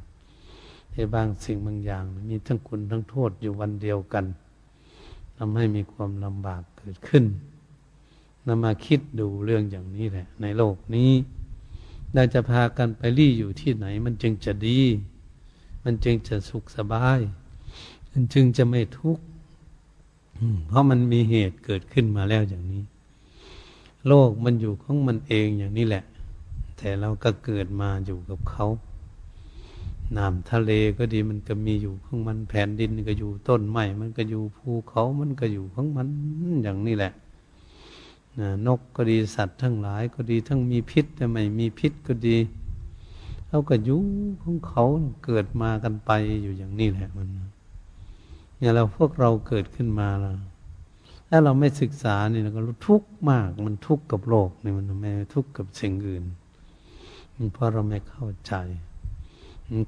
ในบางสิ่งบางอย่าง มีทั้งคุณทั้งโทษอยู่วันเดียวกันทำให้มีความลำบากเกิดขึ้น นำมาคิดดูเรื่องอย่างนี้แหละ ในโลกนี้เราจะพากันไปรี่อยู่ที่ไหน มันจึงจะดี มันจึงจะสุขสบาย มันจึงจะไม่ทุกข์เพราะมันมีเหตุเกิดขึ้นมาแล้วอย่างนี้ โลกมันอยู่ของมันเองอย่างนี้แหละ แต่เราก็เกิดมาอยู่กับเขาน้ำทะเลก็ดีมันก็มีอยู่ของมันแผ่นดินก็อยู่ต้นไม้มันก็อยู่ภูเขามันก็อยู่ของมันอย่างนี้แหละ นกก็ดีสัตว์ทั้งหลายก็ดีทั้งมีพิษแต่ไม่มีพิษก็ดีเขาก็ยู่ของเขาเกิดมากันไปอยู่อย่างนี้แหละมันเนี่ยเราพวกเราเกิดขึ้นมาแล้วถ้าเราไม่ศึกษานี่เราก็รู้ทุกข์มาก มันทุกข์กับโลกนี่มันไม่ทุกข์กับสิ่งอื่นเพราะเราไม่เข้าใจ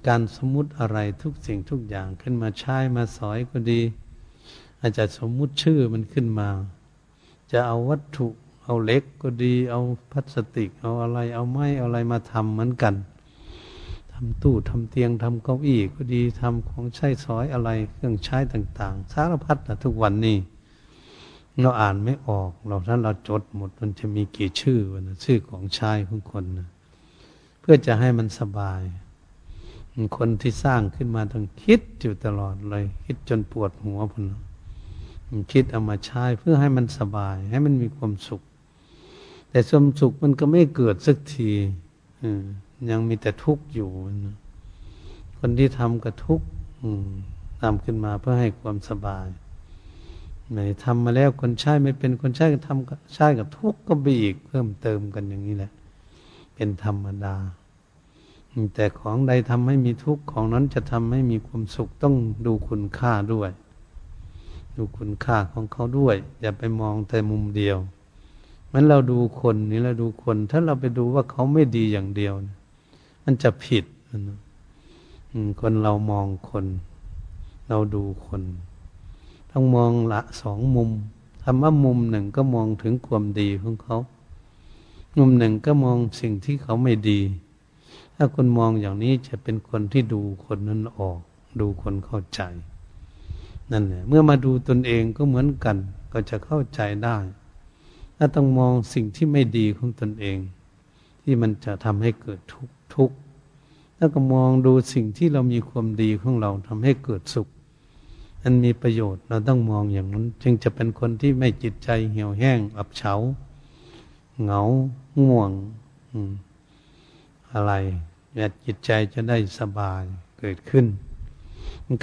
การสมมุติอะไรทุกสิ่งทุกอย่างขึ้นมาใช้มาสอยก็ดี อาจจะสมมุติชื่อมันขึ้นมา จะเอาวัตถุ เอาเล็กก็ดี เอาพลาสติก เอาอะไร เอาไม้เอาอะไรมาทำเหมือนกันทำตู้ทำเตียงทำเก้าอี้ก็ดีทำของใช้สอยอะไรเครื่องใช้ต่าง ๆ สารพัดนะทุกวันนี้เราอ่านไม่ออก เราถ้าเราจดหมดมันจะมีกี่ชื่อวะนะชื่อของชายของคนนะพื่อจะให้มันสบาย คนที่สร้างขึ้นมาต้องคิดอยู่ตลอดเลย คิดจนปวดหัวพน คิดเอามาใช้เพื่อให้มันสบาย ให้มันมีความสุข แต่สมสุขมันก็ไม่เกิดสักทียังมีแต่ทุกข์อยู่คนที่ทำก็ทุกข์ทำขึ้นมาเพื่อให้ความสบายไม่ทำมาแล้วคนใช้ไม่เป็นคนใช้ก็ทำใช้กับทุกข์ก็บีอีกเพิ่มเติมกันอย่างนี้แหละ เป็นธรรมดา แต่ของใดทำให้มีทุกข์ของนั้นจะทำให้มีความสุขต้องดูคุณค่าด้วย ดูคุณค่าของเขาด้วย อย่าไปมองแต่มุมเดียวมันเราดูคนนี่เราดูคน ถ้าเราไปดูว่าเขาไม่ดีอย่างเดียวมันจะผิดนะคนเรามองคน เราดูคน ต้องมองละสองมุมทำว่ามุมหนึ่งก็มองถึงความดีของเขา มุมหนึ่งก็มองสิ่งที่เขาไม่ดี ถ้าคนมองอย่างนี้จะเป็นคนที่ดูคนนั้นออก ดูคนเข้าใจ นั่นแหละเมื่อมาดูตนเองก็เหมือนกัน ก็จะเข้าใจได้ถ้าต้องมองสิ่งที่ไม่ดีของตนเอง ที่มันจะทำให้เกิดทุกข์ทุกข์แล้วก็มองดูสิ่งที่เรามีความดีของเราทำให้เกิดสุขอันมีประโยชน์เราต้องมองอย่างนั้น จึงจะเป็นคนที่ไม่จิตใจเหี่ยวแห้ง อับเฉาเหงาง่วงอืมอะไรแบบจิตใจจะได้สบายเกิดขึ้น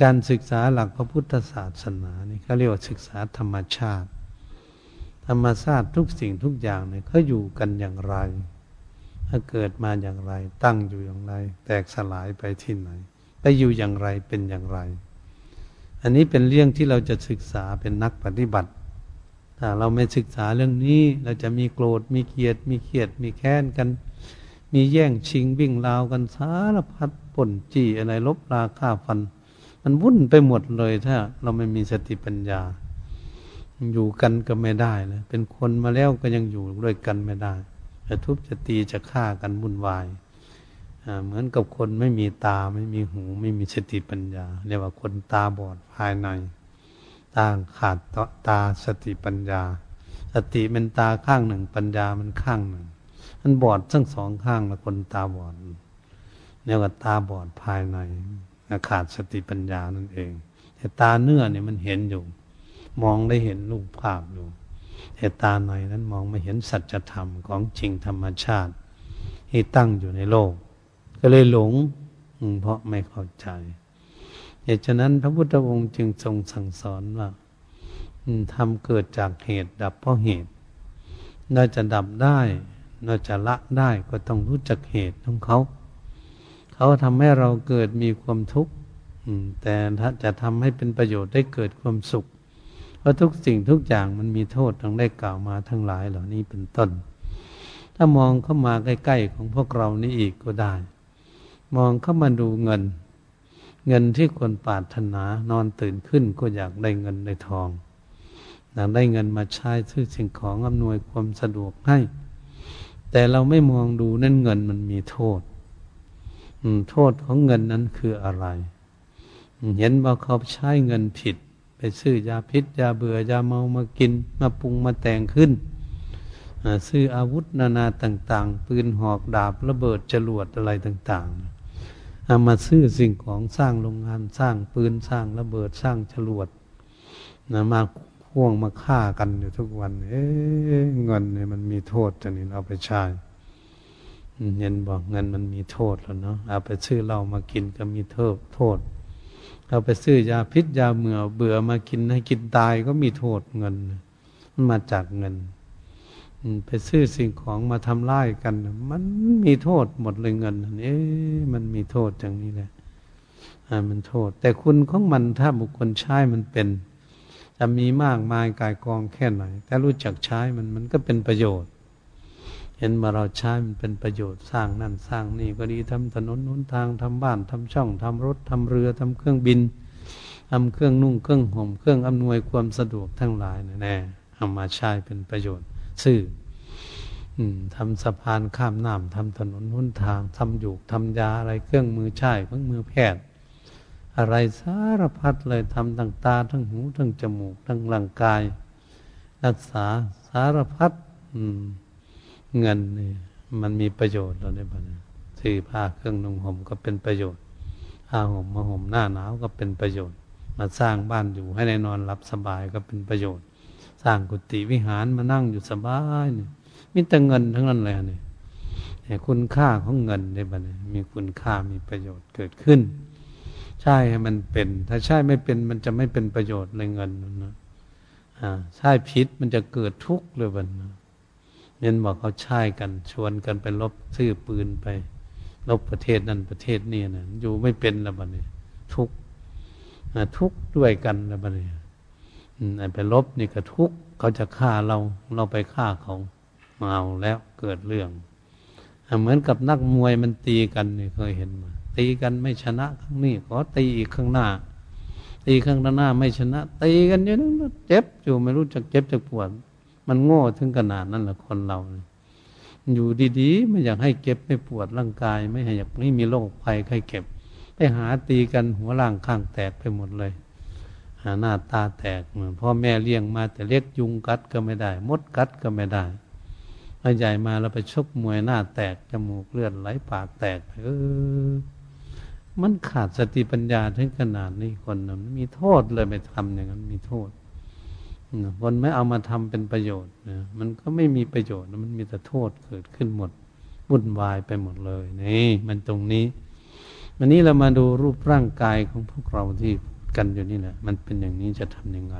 การศึกษาหลักพระพุทธศาสนานี่เขาเรียกว่าศึกษาธรรมชาติ ธรรมชาติทุกสิ่งทุกอย่างเนี่ยเขาอยู่กันอย่างไรถ้าเกิดมาอย่างไร ตั้งอยู่อย่างไร แตกสลายไปที่ไหน ไปอยู่อย่างไรเป็นอย่างไร อันนี้เป็นเรื่องที่เราจะศึกษาเป็นนักปฏิบัติ ถ้าเราไม่ศึกษาเรื่องนี้เราจะมีโกรธมีเกลียด มีเขียด มีแค้นกัน มีแย่งชิงวิ่งราวกันสารพัดป่นจี้อะไรลบราฆ่าฟัน มันวุ่นไปหมดเลยถ้า เราไม่มีสติปัญญา อยู่กันก็ไม่ได้นะเป็นคนมาแล้วก็ยังอยู่ด้วยกันไม่ได้จะทุบจะตีจะฆ่ากันวุ่นวายเหมือนกับคนไม่มีตาไม่มีหู ไม่มีสติปัญญาเรียกว่าคนตาบอดภายใน ตาขาดตตาสติปัญญา สติเป็นตาข้างหนึ่ง ปัญญามันข้างหนึ่ง มันบอดทั้งสองข้างละคนตาบอดเรียกว่าตาบอดภายใน ขาดสติปัญญานั่นเอง แต่ตาเนื้อเนี่ยมันเห็นอยู่ มองได้เห็นรูปภาพอยู่แต่ตาในนั้นมองไม่เห็นสัจธรรมของจริงธรรมชาติ ที่ตั้งอยู่ในโลก ก็เลยหลงเพราะไม่เข้าใจเหตุฉะนั้นพระพุทธองค์จึงทรงสั่งสอนว่าทำเกิดจากเหตุดับเพราะเหตุน่าจะดับได้น่าจะละได้ก็ต้องรู้จักเหตุของเขา เขาทำให้เราเกิดมีความทุกข์แต่ถ้าจะทำให้เป็นประโยชน์ได้เกิดความสุข เพราะทุกสิ่งทุกอย่างมันมีโทษทั้งได้กล่าวมาทั้งหลายเหล่านี้เป็นต้น ถ้ามองเข้ามาใกล้ๆของพวกเรานี่อีกก็ได้ มองเข้ามาดูเงิน เงินที่คนปรารถนานอนตื่นขึ้นก็อยากได้เงินได้ทองอยากได้เงินมาใช้ซื้อสิ่งของอำนวยความสะดวกให้ แต่เราไม่มองดูนั่นเงินมันมีโทษ โทษของเงินนั้นคืออะไร เห็นว่าเขาใช้เงินผิด ไปซื้อยาพิษ ยาเบื่อยาเมามากิน มาปรุงมาแต่งขึ้น ซื้ออาวุธนานาต่าง ๆ ปืนหอกดาบระเบิดจรวดอะไรต่างๆเอามาซื้อสิ่งของสร้างโรงงานสร้างปืนสร้างระเบิดสร้างจรวดนะมาพ่วงมาฆ่ากันอยู่ทุกวัน เอ๊เงินเนี่ยมันมีโทษจะนี่เอาไปใช้ เงินบอกเงินมันมีโทษแล้วเนาะเอาไปซื้อเหล้ามากินก็มีโทษโทษเราไปซื้อยาพิษยาเมื่อเบื่อมากินให้กินตายก็มีโทษเงินมันมาจากเงินไปซื้อสิ่งของมาทำร้ายกัน มันมีโทษหมดเลยเงินเอ๊มันมีโทษอย่างนี้แหละมันโทษ แต่คุณของมันถ้าบุคคลใช้มันเป็น จะมีมากมายกายกองแค่ไหน แต่รู้จักใช้มันมันก็เป็นประโยชน์ เห็นมาเราใช้มันเป็นประโยชน์สร้างนั่นสร้างนี่ก็ดีทำถนนนุนทางทำบ้านทำช่องทำรถทำเรือทำเครื่องบินทำเครื่องนุ่งเครื่องห่มเครื่องอำนวยความสะดวกทั้งหลายแน่เอามาใช้เป็นประโยชน์ซื่อทำสะพานข้ามน้ำทำถนนหนทางทำอยู่ทำยาอะไรเครื่องมือใช้เครื่องมือแพทย์ อะไรสารพัดเลยทำทั้งตาทั้งหูทั้งจมูกทั้งร่างกาย รักษาสารพัดอืม เงินนี่มันมีประโยชน์เราได้บ้างซื้อผ้าเครื่องนุ่งห่มก็เป็นประโยชน์ผ้าห่มมาห่มหน้าหนาวก็เป็นประโยชน์ มาสร้างบ้านอยู่ให้ในนอนหลับสบายก็เป็นประโยชน์ สร้างกุฏิวิหารมานั่งอยู่สบายนี่มีแต่เงินทั้งนั้นเลยนี่คุณค่าของเงินได้บ้างมีคุณค่ามีประโยชน์เกิดขึ้น ใช่ให้มันเป็น ถ้าใช่ไม่เป็นมันจะไม่เป็นประโยชน์ในเงินนะอ่าใช่พิษมันจะเกิดทุกข์เลยบ้างนะ เน้นบอกเขาใช้กันชวนกันไปลบซื้อปืนไปลบประเทศนั้นประเทศนี้นะอยู่ไม่เป็นแล้วบัดนี้ทุกทุกด้วยกันแล้วบัดนี้ไปลบนี่ก็ทุกเขาจะฆ่าเราเราไปฆ่าเขาเอาแล้วเกิดเรื่องเหมือนกับนักมวยมันตีกันนี่เคยเห็นมาตีกันไม่ชนะครั้งนี้ขอตีอีกข้างหน้า ตีข้างหน้าไม่ชนะตีกันอยู่นั้นเจ็บอยู่ไม่รู้จักเจ็บจักปวด มันโง่ถึงขนาดนั้นแหละคนเรา อยู่ดีๆไม่อยากให้เก็บไม่ปวดร่างกาย ไม่อยากไม่มีโรคภัยใครเก็บ ไปหาตีกันหัวล่างข้างแตกไปหมดเลย หาหน้าตาแตกเหมือนพ่อแม่เลี้ยงมาแต่เรียกยุงกัดก็ไม่ได้ มดกัดก็ไม่ได้พอใหญ่มาเราไปชกมวยหน้าแตกจมูกเลือดไหลปากแตกเออมันขาดสติปัญญาถึงขนาดนี้คนนั้นมีโทษเลยไปทำอย่างนั้นมีโทษ คนไม่เอามาทำเป็นประโยชน์นะมันก็ไม่มีประโยชน์ มันมีแต่โทษเกิดขึ้นหมดวุ่นวายไปหมดเลยนี่มันตรงนี้วันนี้เรามาดูรูปร่างกายของพวกเราที่กันอยู่นี่แหละ มันเป็นอย่างนี้จะทํำยังไง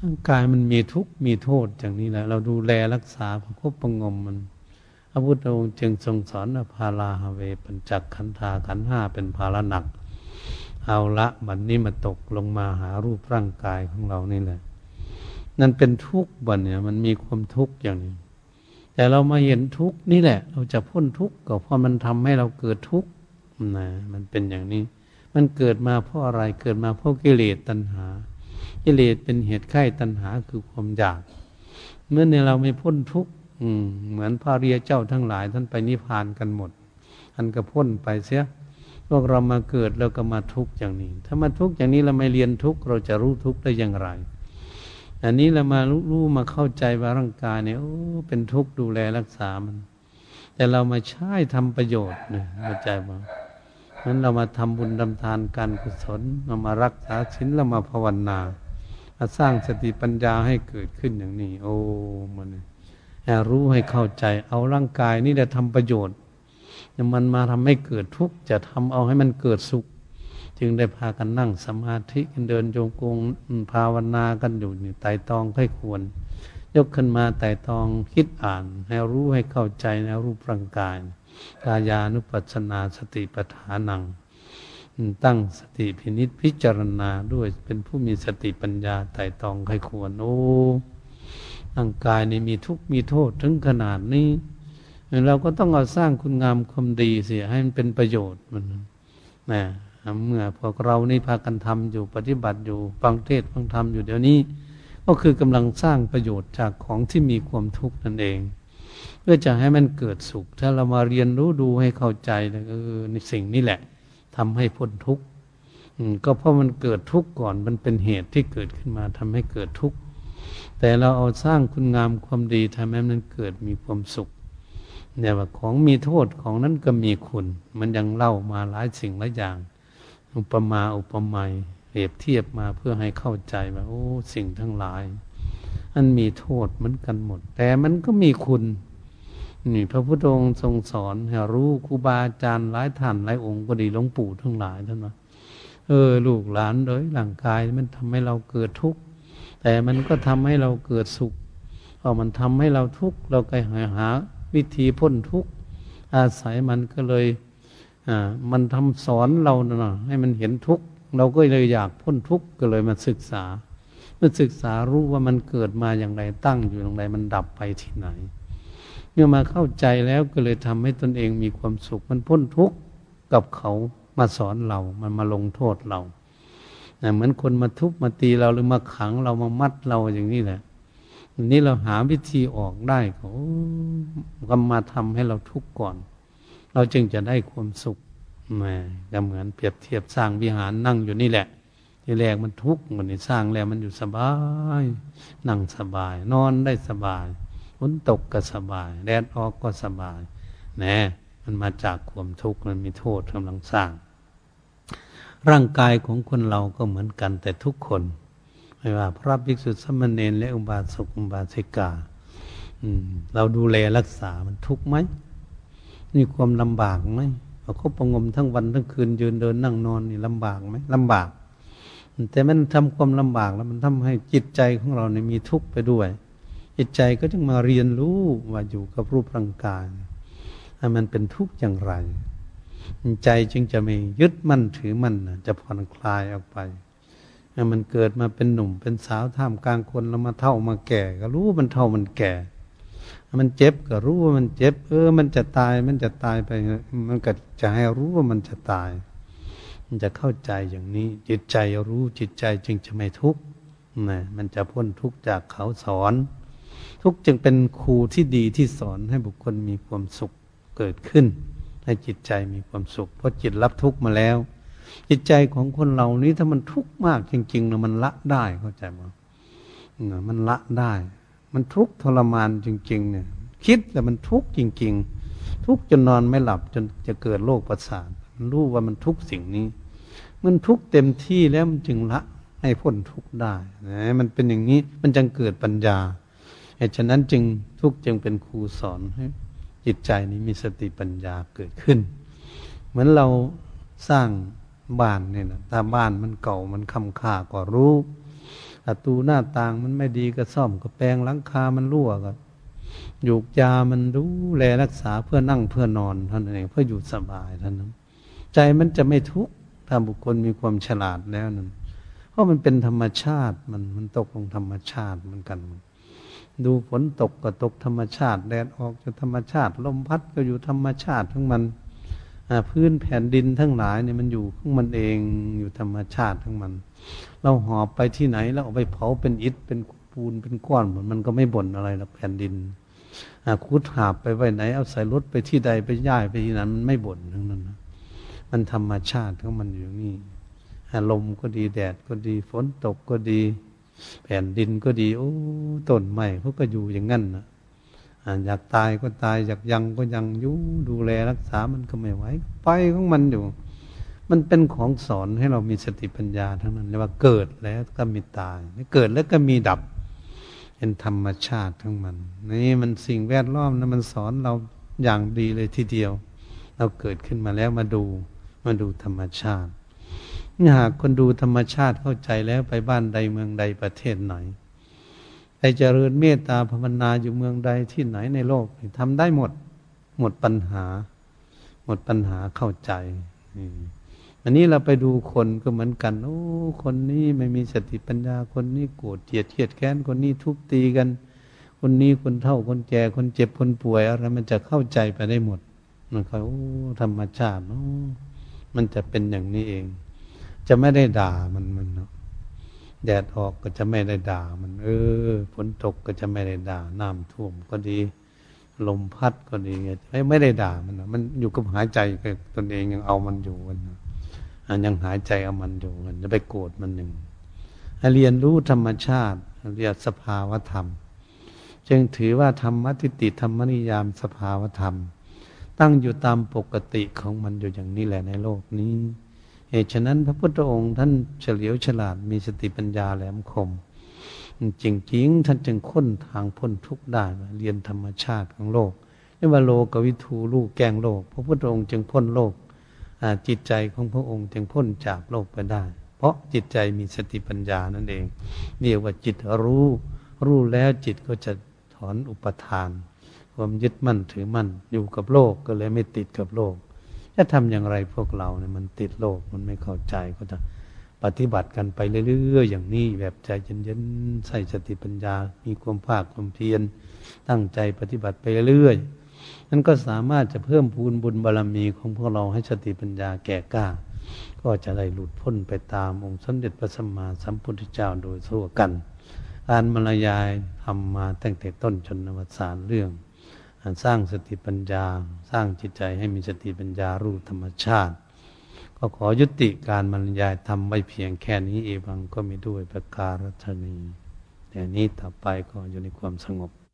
ร่างกายมันมีทุกข์มีโทษอย่างนี้แหละ เราดูแลรักษาประคบประงมมันระพุทธองค์จึงทรงสอนพาลาฮเวปัญจักขันธาขันห้าเป็นภาระหนัก เอาละบัดนนี้มาตกลงมาหารูปร่างกายของเรานี่แหละ นั่นเป็นทุกข์บันเนี่ย มันมีความทุกข์อย่างนี้ แต่เรามาเห็นทุกข์นี่แหละ เราจะพ้นทุกข์ก็เพราะมันทำให้เราเกิดทุกข์นะมันเป็นอย่างนี้ มันเกิดมาเพราะอะไรเกิดมาเพราะกิเลสตัณหา กิเลสเป็นเหตุไข้ตัณหาคือความอยาก เมื่อในเราไม่พ้นทุกข์เหมือนพระเรียเจ้าทั้งหลาย ท่านไปนิพพานกันหมดท่านก็พ้นไปเสียพวกเรามาเกิดแล้วก็มาทุกข์อย่างนี้ ถ้ามาทุกข์อย่างนี้เราไม่เรียนทุกข์เราจะรู้ทุกข์ได้อย่างไร อันนี้เรามารู้มาเข้าใจว่าร่างกายเนี่ยโอ้เป็นทุกข์ดูแลรักษามัน แต่เรามาใช้ทำประโยชน์เนี่ยเข้าใจบ้างนั้นเรามาทำบุญทำทานการกุศลเรามารักษาศีลเรามาภาวนามาสร้างสติปัญญาให้เกิดขึ้นอย่างนี้ โอ้มันรู้ให้เข้าใจ เอาร่างกายนี่จะทำประโยชน์มันมาทำให้เกิดทุกข์จะทำเอาให้มันเกิดสุข จึงได้พากันนั่งสมาธิกันเดินโยงกงภาวนากันอยู่นี่ไต่ตองให้ควร ยกขึ้นมาไต่ตองคิดอ่านให้รู้ให้เข้าใจในรูปร่างกายกายานุปัสสนาสติปัฏฐานัง ตั้งสติพินิษพิจารณาด้วยเป็นผู้มีสติปัญญาไต่ตองให้ควรโอ้ร่างกายนี่มีทุกข์มีโทษถึงขนาดนี้เราก็ต้องเอาสร้างคุณงามความดีเสียให้มันเป็นประโยชน์มันนะ เมื่อพวกเรานี่พากันทำอยู่ปฏิบัติอยู่ฟังเทศฟังธรรมอยู่เดี๋ยวนี้ ก็คือกำลังสร้างประโยชน์จากของที่มีความทุกข์นั่นเอง เพื่อจะให้มันเกิดสุข ถ้าเรามาเรียนรู้ดูให้เข้าใจเออในสิ่งนี้แหละทำให้พ้นทุกข์ก็เพราะมันเกิดทุกข์ก่อนมันเป็นเหตุที่เกิดขึ้นมาทำให้เกิดทุกข์แต่เราเอาสร้างคุณงามความดีทำให้มันเกิดมีความสุขเนี่ยว่าของมีโทษของนั้นก็มีคุณ มันยังเล่ามาหลายสิ่งหลายอย่าง อุปมาอุปไมยเปรียบเทียบมาเพื่อให้เข้าใจว่าโอ้สิ่งทั้งหลายมันมีโทษเหมือนกันหมด แต่มันก็มีคุณนี่พระพุทธองค์ทรงสอนให้รู้ครูบาอาจารย์หลายท่านหลายองค์ก็ดีหลวงปู่ทั้งหลายท่านว่าเออ ลูกหลานเลยร่างกายมันทำให้เราเกิดทุกข์แต่มันก็ทำให้เราเกิดสุขพอมันทำให้เราทุกข์เราก็หาหาวิธีพ้นทุกข์อาศัยมันก็เลย มันทำสอนเราเนาะให้มันเห็นทุกข์เราก็เลยอยากพ้นทุกข์ก็เลยมาศึกษาเมื่อศึกษารู้ว่ามันเกิดมาอย่างไรตั้งอยู่อย่างไรมันดับไปที่ไหน เมื่อมาเข้าใจแล้วก็เลยทำให้ตนเองมีความสุข มันพ้นทุกข์กับเขามาสอนเรามันมาลงโทษเราเหมือนคนมาทุบมาตีเราหรือมาขังเรามามัดเราอย่างนี้แหละนี้เราหาวิธีออกได้เขาก็มาทำให้เราทุกข์ก่อน เราจึงจะได้ความสุขแหมก็เหมือนเปรียบเทียบสร้างวิหารนั่งอยู่นี่แหละที่แรกมันทุกข์มันนี่สร้างแล้วมันอยู่สบาย นั่งสบาย นอนได้สบายฝนตกก็สบายแดดออกก็สบายแน่มันมาจากความทุกข์มันมีโทษกำลังสร้าง ร่างกายของคนเราก็เหมือนกันแต่ทุกคนไม่ว่า พระภิกษุสมณเณรและอุบาสกอุบาสิกาเราดูแลรักษามันทุกข์ไหม มีความลำบากไหมเราก็ประงมทั้งวันทั้งคืนยืนเดินนั่งนอนนี่ลำบากไหมลำบาก แต่มันทำความลำบากแล้วมันทำให้จิตใจของเราเนี่ยมีทุกข์ไปด้วย จิตใจก็จึงมาเรียนรู้ว่าอยู่กับรูปร่างกายมันเป็นทุกข์อย่างไร ใจจึงจะไม่ยึดมั่นถือมั่นจะผ่อนคลายออกไปมันเกิดมาเป็นหนุ่มเป็นสาวท่ามกลางคนแล้วมาเท่ามาแก่ ก็รู้มันเท่ามันแก่ มันเจ็บก็รู้ว่ามันเจ็บ เออ มันจะตาย มันจะตายไป มันก็จะให้รู้ว่ามันจะตาย มันจะเข้าใจอย่างนี้ จิตใจรู้จิตใจจึงจะไม่ทุกข์นะมันจะพ้นทุกข์จากเขาสอน ทุกจึงเป็นครูที่ดีที่สอนให้บุคคลมีความสุขเกิดขึ้น ให้จิตใจมีความสุข เพราะจิตรับทุกข์มาแล้ว จิตใจของคนเหล่านี้ถ้ามันทุกข์มากจริงๆนะมันละได้เข้าใจไหมมันละได้ มันทุกข์ทรมานจริง ๆ เนี่ย คิดแต่มันทุกข์จริง ๆ ทุกข์จนนอนไม่หลับจนจะเกิดโรคประสาทรู้ว่ามันทุกข์สิ่งนี้ มันทุกข์เต็มที่แล้วมันจึงละให้พ้นทุกข์ได้นะมันเป็นอย่างนี้มันจึงเกิดปัญญาเหตุฉะนั้นจึงทุกข์จึงเป็นครูสอนให้จิตใจนี้มีสติปัญญาเกิดขึ้น เหมือนเราสร้างบ้านเนี่ยนะถ้าบ้านมันเก่ามันคำค่าก็รู้ ประตูหน้าต่างมันไม่ดีก็ซ่อมก็แปลงหลังคามันรั่วก็อยู่ยามันดูแลรักษาเพื่อนั่งเพื่อนอนเท่านั้นเองเพื่ออยู่สบายเท่านั้นใจมันจะไม่ทุกข์ถ้าบุคคลมีความฉลาดแล้วนั้นเพราะมันเป็นธรรมชาติมันมันตกลงธรรมชาติเหมือนกัน ดูฝนตกก็ตกธรรมชาติแดดออกจะธรรมชาติ ลมพัดก็อยู่ธรรมชาติทั้งมันพื้นแผ่นดินทั้งหลายเนี่ยมันอยู่ของมันเองอยู่ธรรมชาติทั้งมัน เราหอบไปที่ไหนแล้วเอาไปเผาเป็นอิฐเป็นปูนเป็นก้อนเหมือนมันก็ไม่บ่นอะไรหรอกแผ่นดินคุดหาบไปไว้ไหน เอาใส่รถไปที่ใดไปย่ายไปที่นั้นมันไม่บ่นทั้งนั้นนะมันธรรมชาติของมันอยู่นี่ลมก็ดีแดดก็ดีฝนตกก็ดี แผ่นดินก็ดี โอ้ต้นไม้เขาก็อยู่อย่างนั้นนะอยากตายก็ตายอยากยังก็ยังอยู่ดูแลรักษามันก็ไม่ไหวไปของมันอยู่ มันเป็นของสอนให้เรามีสติปัญญาทั้งนั้นเรียกว่าเกิดแล้วก็มีตายเกิดแล้วก็มีดับ เป็นธรรมชาติทั้งมัน นี่มันสิ่งแวดล้อมนะมันสอนเราอย่างดีเลยทีเดียว เราเกิดขึ้นมาแล้วมาดูมาดูธรรมชาตินี่หากคนดูธรรมชาติเข้าใจแล้วไปบ้านใดเมืองใดประเทศไหนใครเจริญเมตตาภาวนาอยู่เมืองใดที่ไหนในโลกทำได้หมด หมดปัญหา หมดปัญหาเข้าใจอัันนี้เราไปดูคนก็เหมือนกัน โอ้ คนนี้ไม่มีสติปัญญา คนนี้โกรธเกลียดเทียดแค้น คนนี้ทุบตีกัน คนนี้คนเท่า คนแก่ คนเจ็บ คนป่วยอะไรมันจะเข้าใจไปได้หมด มันเขาโอ้ ธรรมชาติเนาะมันจะเป็นอย่างนี้เอง จะไม่ได้ด่ามันมันเนาะแดดออกก็จะไม่ได้ด่ามัน เออ ฝนตกก็จะไม่ได้ด่า น้ำท่วมก็ดี ลมพัดก็ดีไม่ไม่ได้ด่ามัน มันอยู่กับหายใจกับตนเองยังเอามันอยู่มัน อันยังหายใจเอามันอยู่มันจะไปโกรธมันหนึ่งเรียนรู้ธรรมชาติเรียนสภาวธรรม จึงถือว่าธรรมติติธรรมนิยามสภาวธรรม ตั้งอยู่ตามปกติของมันอยู่อย่างนี้แหละในโลกนี้ เหตุฉะนั้นพระพุทธองค์ท่านเฉลียวฉลาดมีสติปัญญาแหลมคมจริงจริงท่านจึงค้นทางพ้นทุกข์ได้เรียนธรรมชาติของโลกเรียกว่าโลกวิทูลูกแกงโลก พระพุทธองค์จึงพ้นโลก จิตใจของพระองค์จึงพ้นจากโลกไปได้ เพราะจิตใจมีสติปัญญานั่นเองเรียกว่าจิตรู้ รู้แล้วจิตก็จะถอนอุปทาน ความยึดมั่นถือมั่นอยู่กับโลกก็เลยไม่ติดกับโลก จะทำอย่างไรพวกเราเนี่ยมันติดโลกมันไม่เข้าใจก็จะปฏิบัติกันไปเรื่อยๆอย่างนี้แบบใจเย็นๆใส่สติปัญญา มีความภาคความเพียรตั้งใจปฏิบัติไปเรื่อย นั่นก็สามารถจะเพิ่มพูนบุญบารรมีของพวกเราให้สติปัญญาแก่กล้า ก็จะได้หลุดพ้นไปตามองค์สมเด็จพระสัมมาสัมพุทธเจ้าโดยทั่วกันการบรยายทำมาตั้งแต่ต้นจนนวสานเรื่องสร้างสติปัญญา สร้างจิตใจให้มีสติปัญญารู้ธรรมชาติ ก็ขอยุติการบรรยายทำไว้เพียงแค่นี้เอวังก็มีด้วยประการัชนีแต่นี้ต่อไปก็อยู่ในความสงบ